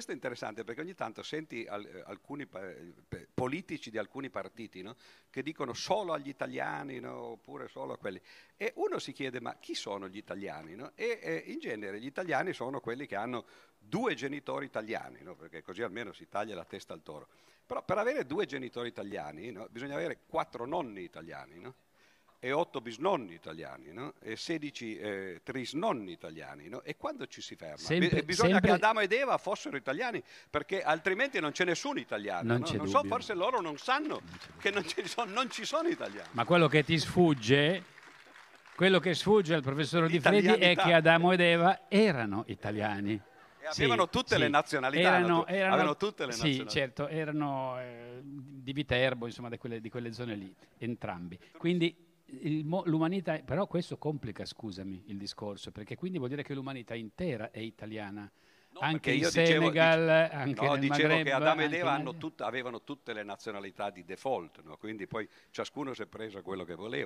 questo è interessante perché ogni tanto senti al- eh, alcuni politici di alcuni partiti no, che dicono solo agli italiani no, oppure solo a quelli. E uno si chiede ma chi sono gli italiani? no? E eh, in genere gli italiani sono quelli che hanno due genitori italiani, perché così almeno si taglia la testa al toro. Però per avere due genitori italiani bisogna avere quattro nonni italiani. E 8 bisnonni italiani no? e 16 eh, trisnonni italiani. No? E quando ci si ferma? Sempre- Bi- Bisogna sempre- che Adamo ed Eva fossero italiani perché altrimenti non c'è nessun italiano. Non no? c'è Non so, forse loro non sanno che non ci sono, non ci sono italiani. Ma quello che ti sfugge, quello che sfugge al professor Di Freddi è che Adamo ed Eva erano italiani. E avevano tutte le nazionalità, Erano, erano- avevano tutte le sì, nazionalità. certo, erano eh, di Viterbo, insomma, di quelle, di quelle zone lì, entrambi. Quindi l'umanità, però questo complica, scusami, il discorso, perché quindi vuol dire che l'umanità intera è italiana. anche Perché in dicevo- Senegal, dice- anche no, nel dicevo Maghreb, che Adamo ed anche Eva nel- tut- avevano tutte le nazionalità di default, no? quindi poi ciascuno si è preso quello che voleva.